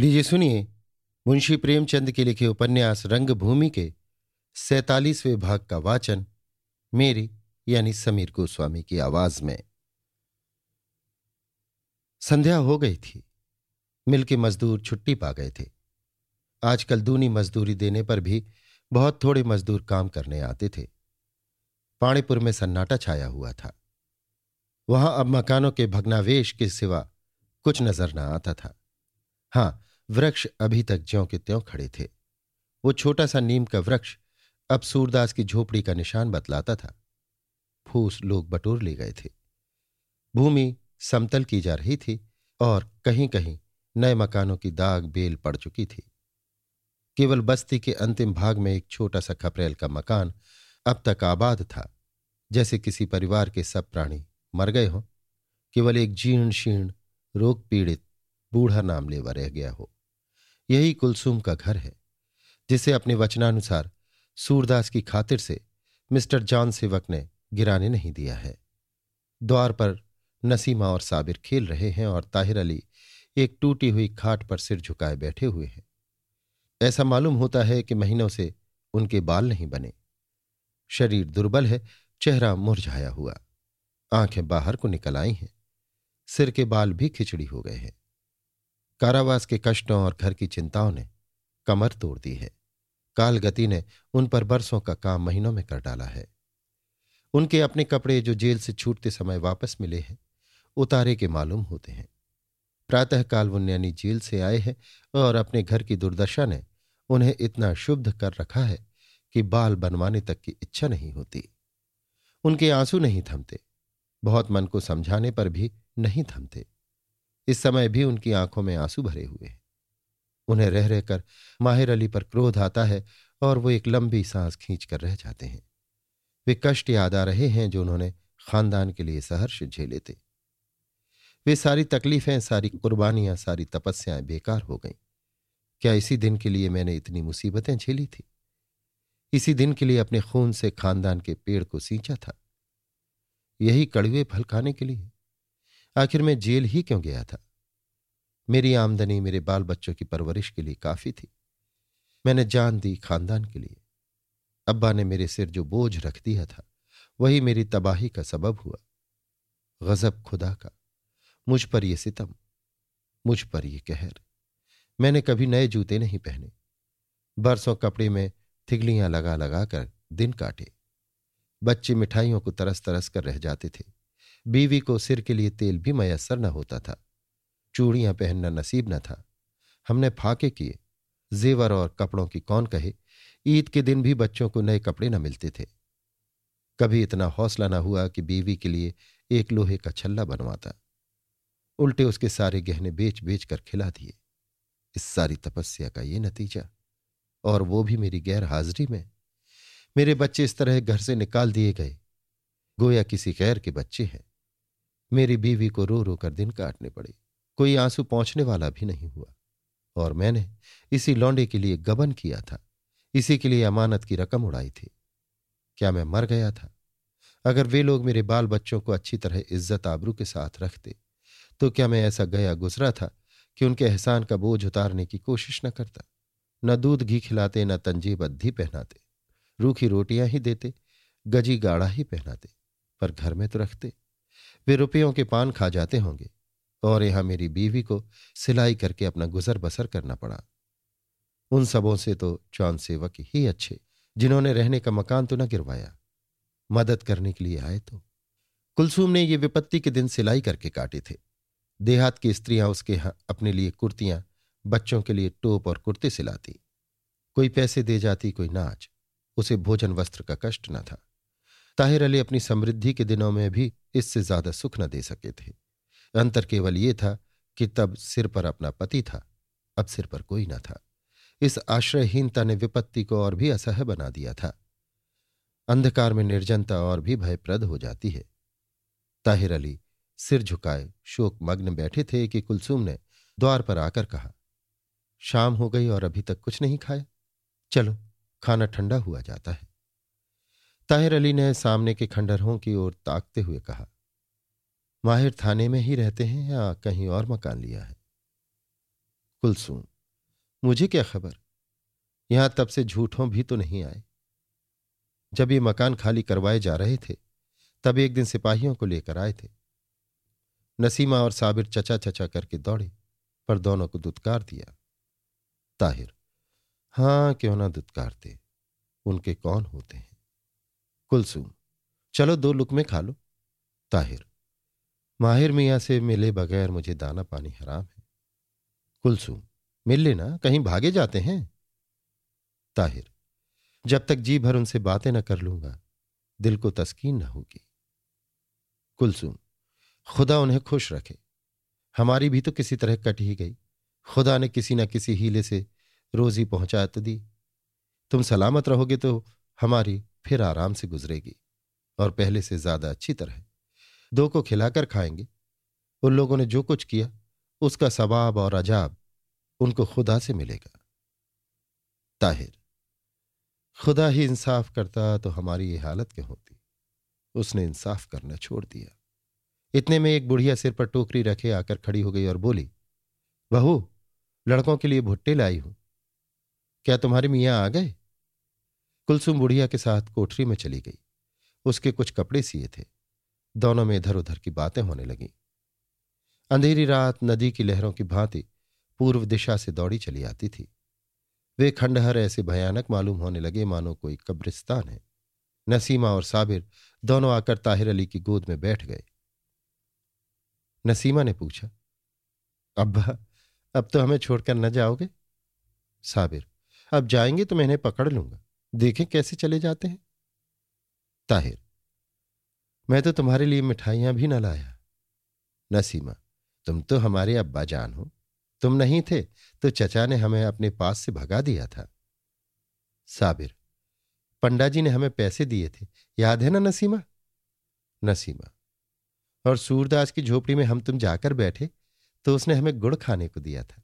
लीजिए सुनिए, मुंशी प्रेमचंद के लिखे उपन्यास रंगभूमि के सैतालीसवें भाग का वाचन मेरी, यानी समीर गोस्वामी की आवाज़ में। संध्या हो गई थी। मिल के मजदूर छुट्टी पा गए थे। आजकल दूनी मजदूरी देने पर भी बहुत थोड़े मजदूर काम करने आते थे। पाणीपुर में सन्नाटा छाया हुआ था। वहाँ अब मकानों के भग्नावेश के सिवा कुछ नज़र न आता था। हाँ वृक्ष अभी तक ज्यों के त्यों खड़े थे। वो छोटा सा नीम का वृक्ष अब सूरदास की झोपड़ी का निशान बतलाता था। फूस लोग बटोर ले गए थे। भूमि समतल की जा रही थी और कहीं कहीं नए मकानों की दाग बेल पड़ चुकी थी। केवल बस्ती के अंतिम भाग में एक छोटा सा खपरेल का मकान अब तक आबाद था। जैसे किसी परिवार के सब प्राणी मर गए हों, केवल एक जीर्ण शीर्ण रोग पीड़ित बूढ़ा नाम लेवा रह गया हो। यही कुलसुम का घर है, जिसे अपने वचनानुसार सूरदास की खातिर से मिस्टर जॉन सेवक ने गिराने नहीं दिया है। द्वार पर नसीमा और साबिर खेल रहे हैं और ताहिर अली एक टूटी हुई खाट पर सिर झुकाए बैठे हुए हैं। ऐसा मालूम होता है कि महीनों से उनके बाल नहीं बने। शरीर दुर्बल है, चेहरा मुरझाया हुआ। आँखें बाहर को निकल आई हैं। सिर के बाल भी खिचड़ी हो गए हैं। कारावास के कष्टों और घर की चिंताओं ने कमर तोड़ दी है। काल गति ने उन पर बरसों का काम महीनों में कर डाला है। उनके अपने कपड़े जो जेल से छूटते समय वापस मिले हैं, उतारे के मालूम होते हैं। प्रातःकाल वो नैनी जेल से आए हैं और अपने घर की दुर्दशा ने उन्हें इतना शुद्ध कर रखा है कि बाल बनवाने तक की इच्छा नहीं होती। उनके आँसू नहीं थमते, बहुत मन को समझाने पर भी नहीं थमते। इस समय भी उनकी आँखों में आँसू भरे हुए हैं। उन्हें रह रहकर माहिर अली पर क्रोध आता है और वो एक लंबी सांस खींच कर रह जाते हैं। वे कष्ट याद आ रहे हैं जो उन्होंने खानदान के लिए सहर्ष झेले थे। वे सारी तकलीफें, सारी कुर्बानियाँ, सारी तपस्याएँ बेकार हो गईं। क्या इसी दिन के लिए मैंने इतनी मुसीबतें झेली थी? इसी दिन के लिए अपने खून से खानदान के पेड़ को सींचा था। यही कड़वे फल खाने के लिए। आखिर मैं जेल ही क्यों गया था? मेरी आमदनी मेरे बाल बच्चों की परवरिश के लिए काफ़ी थी। मैंने जान दी खानदान के लिए। अब्बा ने मेरे सिर जो बोझ रख दिया था, वही मेरी तबाही का सबब हुआ। गजब खुदा का। मुझ पर यह सितम, मुझ पर यह कहर। मैंने कभी नए जूते नहीं पहने। बरसों कपड़े में थिगलियाँ लगा लगा कर दिन काटे। बच्चे मिठाइयों को तरस तरस कर रह जाते थे। बीवी को सिर के लिए तेल भी मयसर न होता था। चूड़ियाँ पहनना नसीब न था। हमने फाके किए। जेवर और कपड़ों की कौन कहे? ईद के दिन भी बच्चों को नए कपड़े न मिलते थे। कभी इतना हौसला न हुआ कि बीवी के लिए एक लोहे का छल्ला बनवाता। उल्टे उसके सारे गहने बेच बेच कर खिला दिए। इस सारी तपस्या का ये नतीजा। और वो भी मेरी गैर हाजिरी में। मेरे बच्चे इस तरह घर से निकाल दिए गए। गोया किसी गैर के बच्चे हैं। मेरी बीवी को रो रो कर दिन काटने पड़े। कोई आँसू पहुँचने वाला भी नहीं हुआ। और मैंने इसी लौंडे के लिए गबन किया था। इसी के लिए अमानत की रकम उड़ाई थी। क्या मैं मर गया था? अगर वे लोग मेरे बाल बच्चों को अच्छी तरह इज़्ज़त आबरू के साथ रखते तो क्या मैं ऐसा गया गुजरा था कि उनके एहसान का बोझ उतारने की कोशिश न करता? न दूध घी खिलाते, न तंजीब अद्धी पहनाते। रूखी रोटियाँ ही देते, गजी गाढ़ा ही पहनाते, पर घर में तो रखते। वे रुपयों के पान खा जाते होंगे और यहाँ मेरी बीवी को सिलाई करके अपना गुजर बसर करना पड़ा। उन सबों से तो चौन सेवक ही अच्छे, जिन्होंने रहने का मकान तो न गिरवाया। मदद करने के लिए आए तो। कुलसुम ने ये विपत्ति के दिन सिलाई करके काटे थे। देहात की स्त्रियाँ उसके यहाँ अपने लिए कुर्तियाँ, बच्चों के लिए टोप और कुर्ते सिलाती। कोई पैसे दे जाती, कोई नाच। उसे भोजन वस्त्र का कष्ट न था। ताहिर अली अपनी समृद्धि के दिनों में भी इससे ज़्यादा सुख न दे सके थे। अंतर केवल ये था कि तब सिर पर अपना पति था, अब सिर पर कोई न था। इस आश्रयहीनता ने विपत्ति को और भी असह्य बना दिया था। अंधकार में निर्जनता और भी भयप्रद हो जाती है। ताहिर अली सिर झुकाए शोक मग्न बैठे थे कि कुलसुम ने द्वार पर आकर कहा, शाम हो गई और अभी तक कुछ नहीं खाया? चलो, खाना ठंडा हुआ जाता है। ताहिर अली ने सामने के खंडहरों की ओर ताकते हुए कहा, माहिर थाने में ही रहते हैं या कहीं और मकान लिया है? कुलसूम, मुझे क्या खबर? यहाँ तब से झूठों भी तो नहीं आए। जब ये मकान खाली करवाए जा रहे थे, तब एक दिन सिपाहियों को लेकर आए थे। नसीमा और साबिर चचा चचा करके दौड़े, पर दोनों को दुत्कार दिया। ताहिर, हाँ, क्यों ना दुत्कारते? उनके कौन होते हैं? कुलसुम चलो दो लुक में खा लो। ताहिर। माहिर मियाँ से मिले बगैर मुझे दाना पानी हराम है। कुलसुम मिल लेना, कहीं भागे जाते हैं। ताहिर। जब तक जी भर उनसे बातें न कर लूँगा, दिल को तस्कीन न होगी। कुलसुम खुदा उन्हें खुश रखे। हमारी भी तो किसी तरह कट ही गई। खुदा ने किसी न किसी हीले से रोजी पहुँचा तो दी। तुम सलामत रहोगे तो हमारी फिर आराम से गुजरेगी और पहले से ज़्यादा अच्छी तरह दो को खिलाकर खाएँगे। उन लोगों ने जो कुछ किया, उसका सवाब और अजाब उनको खुदा से मिलेगा। ताहिर, खुदा ही इंसाफ करता तो हमारी ये हालत क्यों होती? उसने इंसाफ करना छोड़ दिया। इतने में एक बुढ़िया सिर पर टोकरी रखे आकर खड़ी हो गई और बोली, बहू, लड़कों के लिए भुट्टे लाई हूँ। क्या तुम्हारे मियाँ आ गए? कुलसुम बुढ़िया के साथ कोठरी में चली गई। उसके कुछ कपड़े सिए थे। दोनों में इधर उधर की बातें होने लगीं। अंधेरी रात नदी की लहरों की भांति पूर्व दिशा से दौड़ी चली आती थी। वे खंडहर ऐसे भयानक मालूम होने लगे मानो कोई कब्रिस्तान है। नसीमा और साबिर दोनों आकर ताहिर अली की गोद में बैठ गए। नसीमा ने पूछा, अब्बा, अब तो हमें छोड़कर न जाओगे? साबिर, अब जाएँगे तो मैं इन्हें पकड़ लूँगा। देखें कैसे चले जाते हैं। ताहिर, मैं तो तुम्हारे लिए मिठाइयाँ भी न लाया। नसीमा, तुम तो हमारे अब्बा जान हो। तुम नहीं थे तो चचा ने हमें अपने पास से भगा दिया था। साबिर पंडा जी ने हमें पैसे दिए थे। याद है ना नसीमा? नसीमा, और सूरदास की झोपड़ी में हम तुम जाकर बैठे तो उसने हमें गुड़ खाने को दिया था।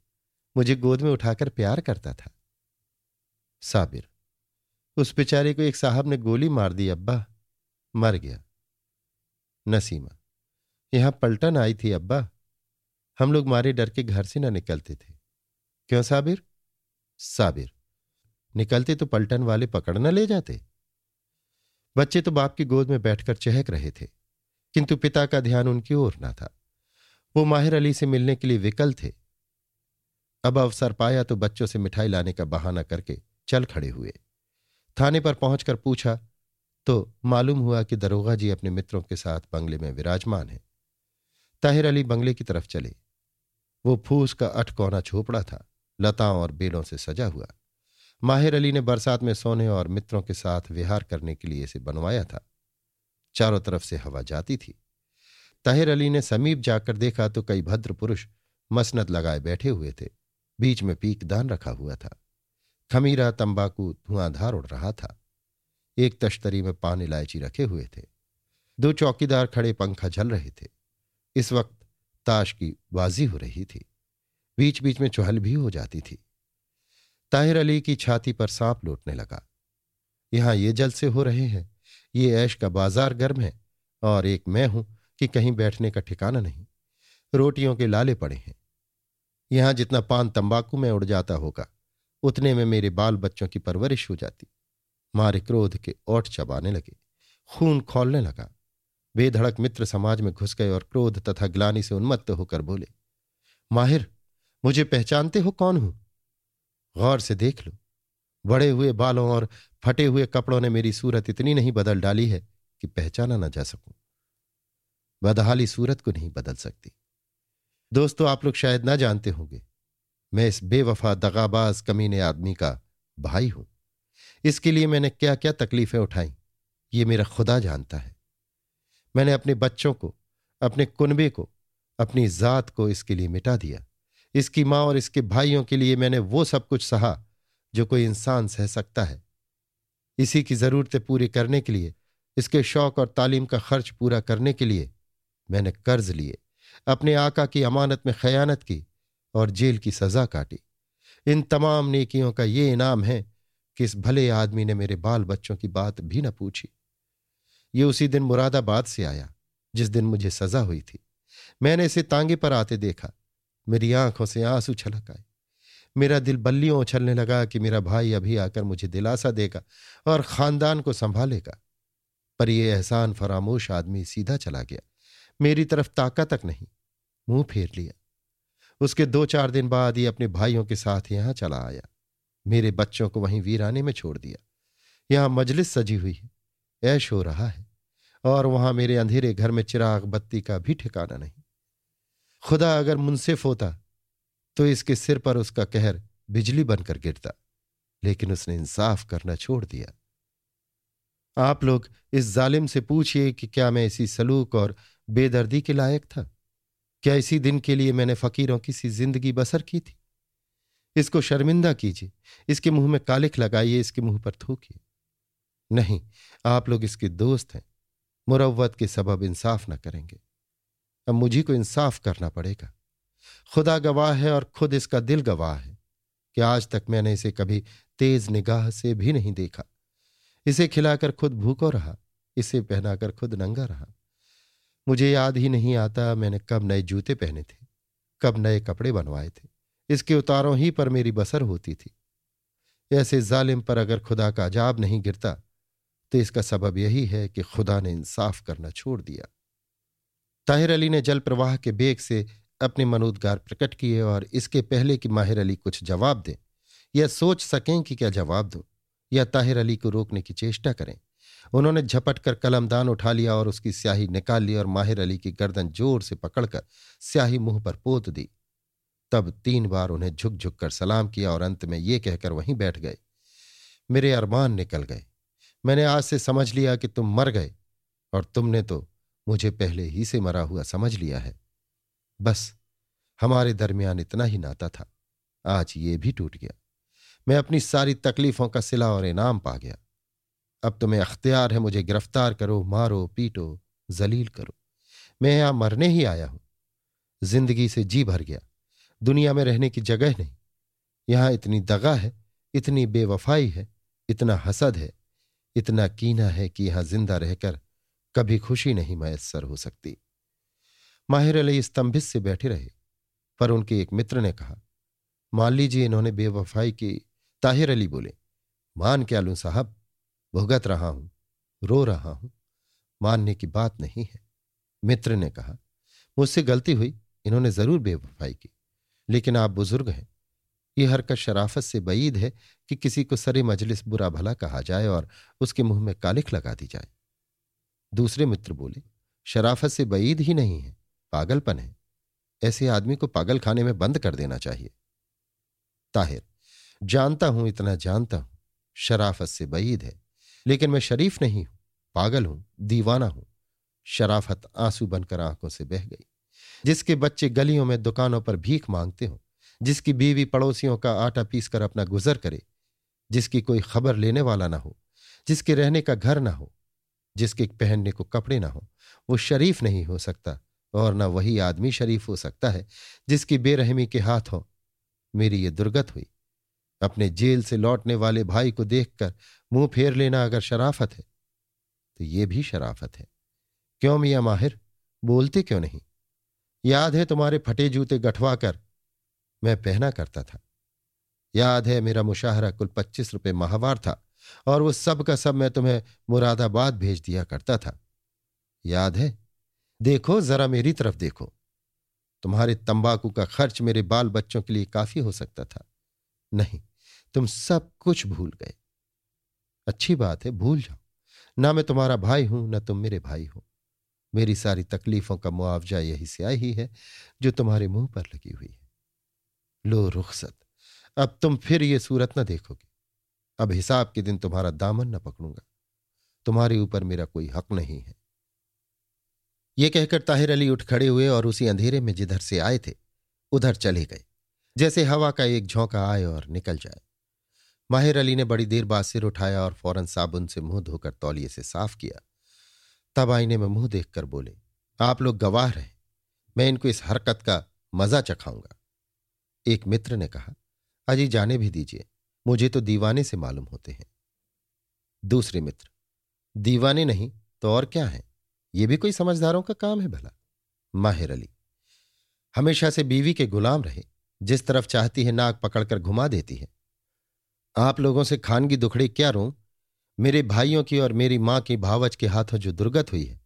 मुझे गोद में उठाकर प्यार करता था। साबिर उस बेचारे को एक साहब ने गोली मार दी, अब्बा। मर गया। नसीमा, यहाँ पलटन आई थी, अब्बा। हम लोग मारे डर के घर से ना निकलते थे। क्यों साबिर? साबिर, निकलते तो पलटन वाले पकड़ न ले जाते। बच्चे तो बाप की गोद में बैठकर चहक रहे थे, किंतु पिता का ध्यान उनकी ओर ना था। वो माहिर अली से मिलने के लिए विकल थे। अब अवसर पाया तो बच्चों से मिठाई लाने का बहाना करके चल खड़े हुए। थाने पर पहुंचकर पूछा तो मालूम हुआ कि दरोगा जी अपने मित्रों के साथ बंगले में विराजमान है। ताहिर अली बंगले की तरफ़ चले। वो फूस का अठकौना झोपड़ा था, लताओं और बेलों से सजा हुआ। माहिर अली ने बरसात में सोने और मित्रों के साथ विहार करने के लिए इसे बनवाया था। चारों तरफ़ से हवा जाती थी। ताहिर अली ने समीप जाकर देखा तो कई भद्र पुरुष मसनत लगाए बैठे हुए थे। बीच में पीकदान रखा हुआ था। खमीरा तंबाकू धुआंधार उड़ रहा था। एक तश्तरी में पान इलायची रखे हुए थे। दो चौकीदार खड़े पंखा झल रहे थे। इस वक्त ताश की बाजी हो रही थी। बीच बीच में चुहल भी हो जाती थी। ताहिर अली की छाती पर सांप लौटने लगा। यहाँ ये जल से हो रहे हैं। ये ऐश का बाज़ार गर्म है और एक मैं हूँ कि कहीं बैठने का ठिकाना नहीं। रोटियों के लाले पड़े हैं। यहाँ जितना पान तंबाकू में उड़ जाता होगा। उतने में मेरे बाल बच्चों की परवरिश हो जाती। मारे क्रोध के ओठ चबाने लगे। खून खोलने लगा। बेधड़क मित्र समाज में घुस गए और क्रोध तथा ग्लानी से उन्मत्त होकर बोले, माहिर, मुझे पहचानते हो कौन हूँ? गौर से देख लो। बड़े हुए बालों और फटे हुए कपड़ों ने मेरी सूरत इतनी नहीं बदल डाली है कि पहचाना ना जा सकूँ। बदहाली सूरत को नहीं बदल सकती। दोस्तों, आप लोग शायद ना जानते होंगे मैं इस बेवफा दगाबाज कमीने आदमी का भाई हूँ। इसके लिए मैंने क्या क्या तकलीफें उठाई, ये मेरा खुदा जानता है। मैंने अपने बच्चों को, अपने कुनबे को, अपनी जात को इसके लिए मिटा दिया। इसकी माँ और इसके भाइयों के लिए मैंने वो सब कुछ सहा, जो कोई इंसान सह सकता है। इसी की जरूरतें पूरी करने के लिए, इसके शौक और तालीम का खर्च पूरा करने के लिए मैंने कर्ज लिए। अपने आका की अमानत में खयानत की और जेल की सजा काटी। इन तमाम नेकियों का ये इनाम है कि इस भले आदमी ने मेरे बाल बच्चों की बात भी न पूछी। ये उसी दिन मुरादाबाद से आया, जिस दिन मुझे सजा हुई थी। मैंने इसे तांगे पर आते देखा। मेरी आँखों से आँसू छलक आए। मेरा दिल बल्लियों उछलने लगा कि मेरा भाई अभी आकर मुझे दिलासा देगा और खानदान को संभालेगा। पर यह एहसान फरामोश आदमी सीधा चला गया। मेरी तरफ़ ताका तक नहीं, मुँह फेर लिया। उसके दो चार दिन बाद ही अपने भाइयों के साथ यहाँ चला आया। मेरे बच्चों को वहीं वीराने में छोड़ दिया। यहाँ मजलिस सजी हुई है, ऐश हो रहा है, और वहाँ मेरे अंधेरे घर में चिराग बत्ती का भी ठिकाना नहीं। खुदा अगर मुनसिफ होता तो इसके सिर पर उसका कहर बिजली बनकर गिरता, लेकिन उसने इंसाफ करना छोड़ दिया। आप लोग इस जालिम से पूछिए कि क्या मैं इसी सलूक और बेदर्दी के लायक था? क्या इसी दिन के लिए मैंने फकीरों की सी ज़िंदगी बसर की थी? इसको शर्मिंदा कीजिए। इसके मुँह में कालिख लगाइए, इसके मुँह पर थूकिए। नहीं, आप लोग इसके दोस्त हैं। मुरवत के सबब इंसाफ ना करेंगे। अब मुझी को इंसाफ करना पड़ेगा। खुदा गवाह है और खुद इसका दिल गवाह है कि आज तक मैंने इसे कभी तेज निगाह से भी नहीं देखा। इसे खिलाकर खुद भूखो रहा, इसे पहनाकर खुद नंगा रहा। मुझे याद ही नहीं आता मैंने कब नए जूते पहने थे, कब नए कपड़े बनवाए थे। इसके उतारों ही पर मेरी बसर होती थी। ऐसे जालिम पर अगर खुदा का अजाब नहीं गिरता तो इसका सबब यही है कि खुदा ने इंसाफ करना छोड़ दिया। ताहिर अली ने जल प्रवाह के बेग से अपने मनोदगार प्रकट किए और इसके पहले कि माहिर अली कुछ जवाब दें, या सोच सकें कि क्या जवाब दो, या ताहिर अली को रोकने की चेष्टा करें। उन्होंने झपट कर कलमदान उठा लिया और उसकी स्याही निकाल ली और माहिर अली की गर्दन ज़ोर से पकड़कर स्याही मुँह पर पोत दी। तब तीन बार उन्हें झुक झुक कर सलाम किया और अंत में ये कहकर वहीं बैठ गए। मेरे अरमान निकल गए। मैंने आज से समझ लिया कि तुम मर गए और तुमने तो मुझे पहले ही से मरा हुआ समझ लिया है। बस, हमारे दरमियान इतना ही नाता था। आज ये भी टूट गया। मैं अपनी सारी तकलीफों का सिला और इनाम पा गया। अब तुम्हें अख्तियार है, मुझे गिरफ़्तार करो, मारो, पीटो, जलील करो। मैं यहाँ मरने ही आया हूँ। ज़िंदगी से जी भर गया। दुनिया में रहने की जगह नहीं। यहाँ इतनी दगा है, इतनी बेवफाई है, इतना हसद है, इतना कीना है कि यहाँ ज़िंदा रहकर कभी खुशी नहीं मैसर हो सकती। माहिर अली स्तंभित से बैठे रहे, पर उनके एक मित्र ने कहा, मान लीजिए इन्होंने बेवफाई की, ताहिर अली बोले, मान क्या लूँ साहब? भुगत रहा हूँ, रो रहा हूँ, मानने की बात नहीं है। मित्र ने कहा, मुझसे गलती हुई, इन्होंने ज़रूर बेवफाई की। लेकिन आप बुज़ुर्ग हैं। यह हरकत शराफत से बईद है कि किसी को सरे मजलिस बुरा भला कहा जाए और उसके मुँह में कालिख लगा दी जाए। दूसरे मित्र बोले, शराफत से बईद ही नहीं है, पागलपन है। ऐसे आदमी को पागल खाने में बंद कर देना चाहिए। ताहिर, जानता हूँ, इतना जानता हूँ, शराफत से बईद है। लेकिन मैं शरीफ नहीं हूँ, पागल हूँ, दीवाना हूँ। शराफत आँसू बनकर आँखों से बह गई। जिसके बच्चे गलियों में दुकानों पर भीख मांगते हो, जिसकी बीवी पड़ोसियों का आटा पीस कर अपना गुजर करे, जिसकी कोई खबर लेने वाला ना हो, जिसके रहने का घर ना हो, जिसके पहनने को कपड़े ना हो, वो शरीफ नहीं हो सकता और न वही आदमी शरीफ हो सकता है जिसकी बेरहमी के हाथ हो। मेरी ये दुर्गत हुई। अपने जेल से लौटने वाले भाई को देखकर मुँह फेर लेना अगर शराफत है तो ये भी शराफत है। क्यों मिया माहिर? बोलते क्यों नहीं? याद है तुम्हारे फटे जूते गठवा कर मैं पहना करता था। याद है मेरा मुशाहरा कुल पच्चीस रुपए माहवार था और वो सब का सब मैं तुम्हें मुरादाबाद भेज दिया करता था। याद है? देखो, जरा मेरी तरफ़ देखो। तुम्हारे तंबाकू का खर्च मेरे बाल बच्चों के लिए काफ़ी हो सकता था। नहीं, तुम सब कुछ भूल गए। अच्छी बात है, भूल जाओ। ना मैं तुम्हारा भाई हूँ, ना तुम मेरे भाई हो। मेरी सारी तकलीफों का मुआवजा यही से आई ही है, जो तुम्हारे मुँह पर लगी हुई है। लो रुखसत। अब तुम फिर ये सूरत न देखोगे। अब हिसाब के दिन तुम्हारा दामन न पकड़ूँगा। तुम्हारे ऊपर मेरा कोई हक नहीं है। ये कहकर ताहिर अली उठ खड़े हुए और उसी अंधेरे में जिधर से आए थे, उधर चले गए। जैसे हवा का एक झोंका आए और निकल जाए। माहिर अली ने बड़ी देर बाद सिर उठाया और फ़ौरन साबुन से मुँह धोकर तौलिए से साफ़ किया। तब आईने में मुँह देखकर बोले, आप लोग गवाह रहे। मैं इनको इस हरकत का मज़ा चखाऊँगा। एक मित्र ने कहा, अजी जाने भी दीजिए, मुझे तो दीवाने से मालूम होते हैं। दूसरे मित्र, दीवाने नहीं तो और क्या है? ये भी कोई समझदारों का काम है भला? माहिर अली, हमेशा से बीवी के गुलाम रहे जिस तरफ़ चाहती है नाक पकड़कर घुमा देती है। आप लोगों से खानगी दुखड़ी क्या रो मेरे भाइयों की और मेरी माँ की भावच के हाथों जो दुर्गत हुई है,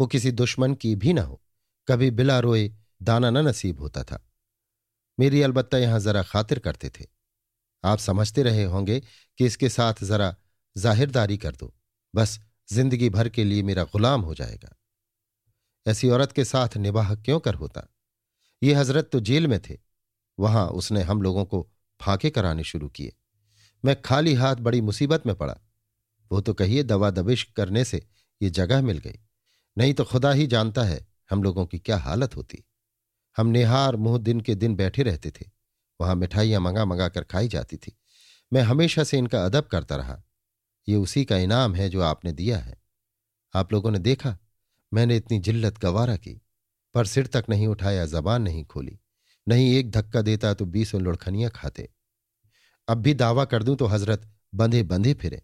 वो किसी दुश्मन की भी ना हो। कभी बिला रोए दाना न नसीब होता था। मेरी अलबत्ता यहाँ जरा खातिर करते थे। आप समझते रहे होंगे कि इसके साथ जरा जाहिरदारी कर दो। बस ज़िंदगी भर के लिए मेरा गुलाम हो जाएगा। ऐसी औरत के साथ निबाह क्यों कर होता? ये हज़रत तो जेल में थे। वहाँ उसने हम लोगों को फांके कराने शुरू किए। मैं खाली हाथ बड़ी मुसीबत में पड़ा। वो तो कहिए दवा दबिश करने से ये जगह मिल गई। नहीं तो खुदा ही जानता है हम लोगों की क्या हालत होती। हम निहार मुँह दिन के दिन बैठे रहते थे। वहाँ मिठाइयाँ मंगा मंगा कर खाई जाती थी। मैं हमेशा से इनका अदब करता रहा। ये उसी का इनाम है जो आपने दिया है। आप लोगों ने देखा, मैंने इतनी जिल्लत गवारा की, पर सिर तक नहीं उठाया, जबान नहीं खोली। नहीं एक धक्का देता तो बीसों लुड़खनियाँ खाते। अब भी दावा कर दूँ तो हज़रत बंधे बंधे फिरे।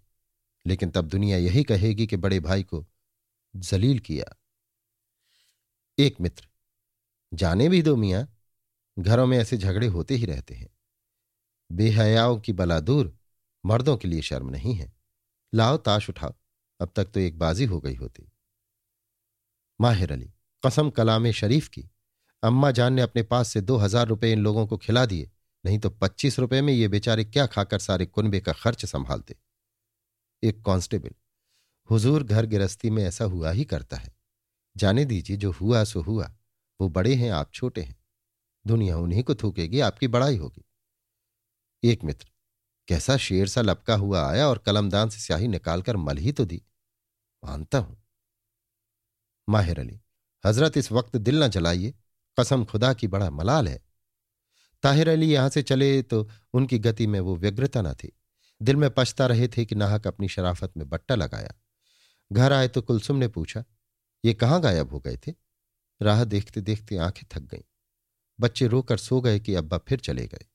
लेकिन तब दुनिया यही कहेगी कि बड़े भाई को जलील किया। एक मित्र, जाने भी दो मियाँ, घरों में ऐसे झगड़े होते ही रहते हैं। बेहयाओं की बला दूर, मर्दों के लिए शर्म नहीं है। लाओ ताश उठाओ, अब तक तो एक बाजी हो गई होती। माहिर अली, कसम कलाम शरीफ की। अम्मा जान ने अपने पास से दो हज़ार रुपये इन लोगों को खिला दिए, नहीं तो पच्चीस रुपए में ये बेचारे क्या खाकर सारे कुनबे का खर्च संभालते। एक कांस्टेबल, हुजूर घर गिरस्ती में ऐसा हुआ ही करता है। जाने दीजिए, जो हुआ, सो हुआ। वो बड़े हैं, आप छोटे हैं। दुनिया उन्हीं को थूकेगी, आपकी बड़ाई होगी। एक मित्र, कैसा शेर सा लपका हुआ आया और कलमदान से स्याही निकालकर मल ही तो दी। मानता हूँ। माहिर अली, हज़रत, इस वक्त दिल न जलाइए। कसम खुदा की बड़ा मलाल है। ताहिर अली यहाँ से चले तो उनकी गति में वो व्यग्रता न थी। दिल में पछता रहे थे कि नाहक अपनी शराफत में बट्टा लगाया। घर आए तो कुलसुम ने पूछा, ये कहाँ गायब हो गए थे? राह देखते देखते आँखें थक गईं। बच्चे रोकर सो गए कि अब्बा फिर चले गए।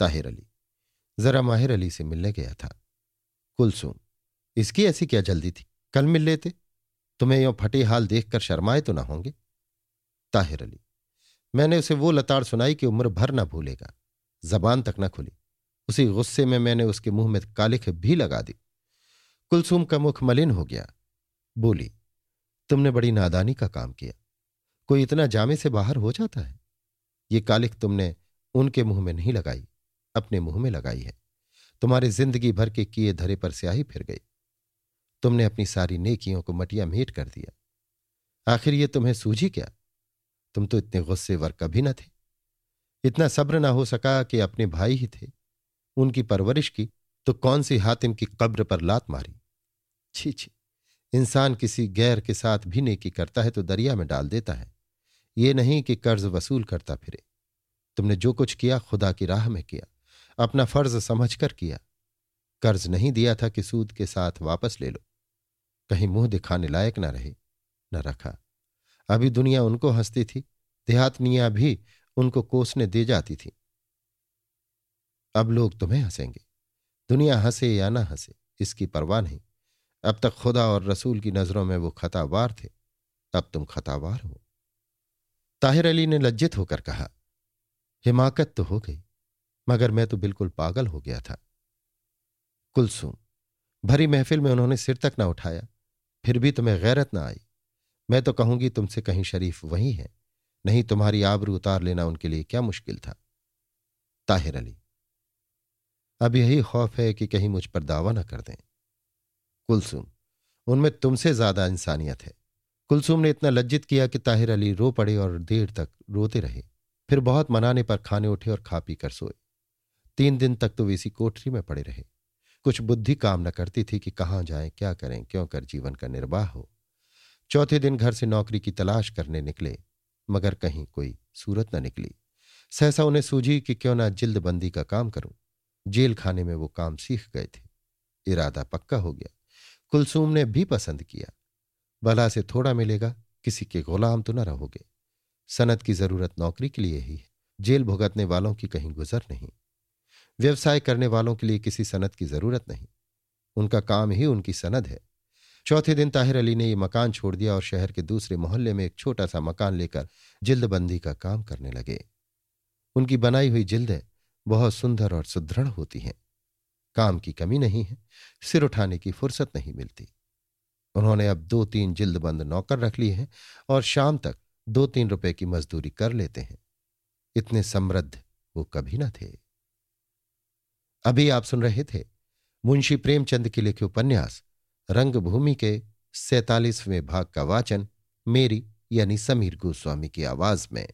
ताहिर अली, जरा माहिर अली से मिलने गया था। कुलसुम, इसकी ऐसी क्या जल्दी थी? कल मिल लेते। तुम्हें यो फटे हाल देखकर शर्माए तो ना होंगे। ताहिर अली मैंने उसे वो लताड़ सुनाई कि उम्र भर ना भूलेगा। जबान तक न खुली। उसी गुस्से में मैंने उसके मुँह में कालिख भी लगा दी। कुलसुम का मुख मलिन हो गया। बोली, तुमने बड़ी नादानी का काम किया। कोई इतना जामे से बाहर हो जाता है? ये कालिख तुमने उनके मुँह में नहीं लगाई, अपने मुँह में लगाई है। तुम्हारी ज़िंदगी भर के किए धरे पर स्याही फिर गई। तुमने अपनी सारी नेकियों को मटिया मेट कर दिया। आखिर ये तुम्हें सूझी क्या? तुम तो इतने गुस्से वर कभी न थे। इतना सब्र ना हो सका कि अपने भाई ही थे। उनकी परवरिश की तो कौन सी हातिम की कब्र पर लात मारी। छी छी, इंसान किसी गैर के साथ भी नेकी करता है तो दरिया में डाल देता है। ये नहीं कि कर्ज वसूल करता फिरे। तुमने जो कुछ किया, खुदा की राह में किया, अपना फ़र्ज़ समझकर किया। कर्ज नहीं दिया था कि सूद के साथ वापस ले लो। कहीं मुँह दिखाने लायक ना रहे, न रखा। अभी दुनिया उनको हंसती थी देहातनियाँ भी उनको कोसने दे जाती थी। अब लोग तुम्हें हंसेंगे। दुनिया हंसे या ना हंसे, इसकी परवाह नहीं। अब तक खुदा और रसूल की नज़रों में वो खतावार थे, अब तुम खतावार हो। ताहिर अली ने लज्जित होकर कहा, हिमाकत तो हो गई, मगर मैं तो बिल्कुल पागल हो गया था। कुलसुम, भरी महफिल में उन्होंने सिर तक ना उठाया, फिर भी तुम्हें गैरत ना आई। मैं तो कहूँगी तुमसे कहीं शरीफ वही है। नहीं तुम्हारी आबरू उतार लेना उनके लिए क्या मुश्किल था? ताहिर अली, अब यही खौफ है कि कहीं मुझ पर दावा न कर दें। कुलसुम, उनमें तुमसे ज़्यादा इंसानियत है। कुलसुम ने इतना लज्जित किया कि ताहिर अली रो पड़े और देर तक रोते रहे। फिर बहुत मनाने पर खाने उठे और खा पी कर सोए। तीन दिन तक तो वे इसी कोठरी में पड़े रहे। कुछ बुद्धि काम न करती थी कि कहाँ जाएँ, क्या करें, क्यों कर जीवन का निर्वाह हो। चौथे दिन घर से नौकरी की तलाश करने निकले, मगर कहीं कोई सूरत न निकली। सहसा उन्हें सूझी कि क्यों ना जिल्दबंदी का काम करूँ। जेल खाने में वो काम सीख गए थे। इरादा पक्का हो गया। कुलसूम ने भी पसंद किया। भला से थोड़ा मिलेगा, किसी के गुलाम तो न रहोगे। सनत की ज़रूरत नौकरी के लिए ही है। जेल भुगतने वालों की कहीं गुजर नहीं। व्यवसाय करने वालों के लिए किसी सनत की ज़रूरत नहीं। उनका काम ही उनकी सनद है। चौथे दिन ताहिर अली ने ये मकान छोड़ दिया और शहर के दूसरे मोहल्ले में एक छोटा सा मकान लेकर जिल्दबंदी का काम करने लगे। उनकी बनाई हुई जिल्दें बहुत सुंदर और सुदृढ़ होती हैं। काम की कमी नहीं है, सिर उठाने की फुर्सत नहीं मिलती। उन्होंने अब दो तीन जिल्दबंद नौकर रख लिए हैं और शाम तक दो तीन रुपए की मजदूरी कर लेते हैं। इतने समृद्ध वो कभी ना थे। अभी आप सुन रहे थे मुंशी प्रेमचंद के लिखे उपन्यास रंगभूमि के सैतालीसवें भाग का वाचन मेरी यानी समीर गोस्वामी की आवाज़ में।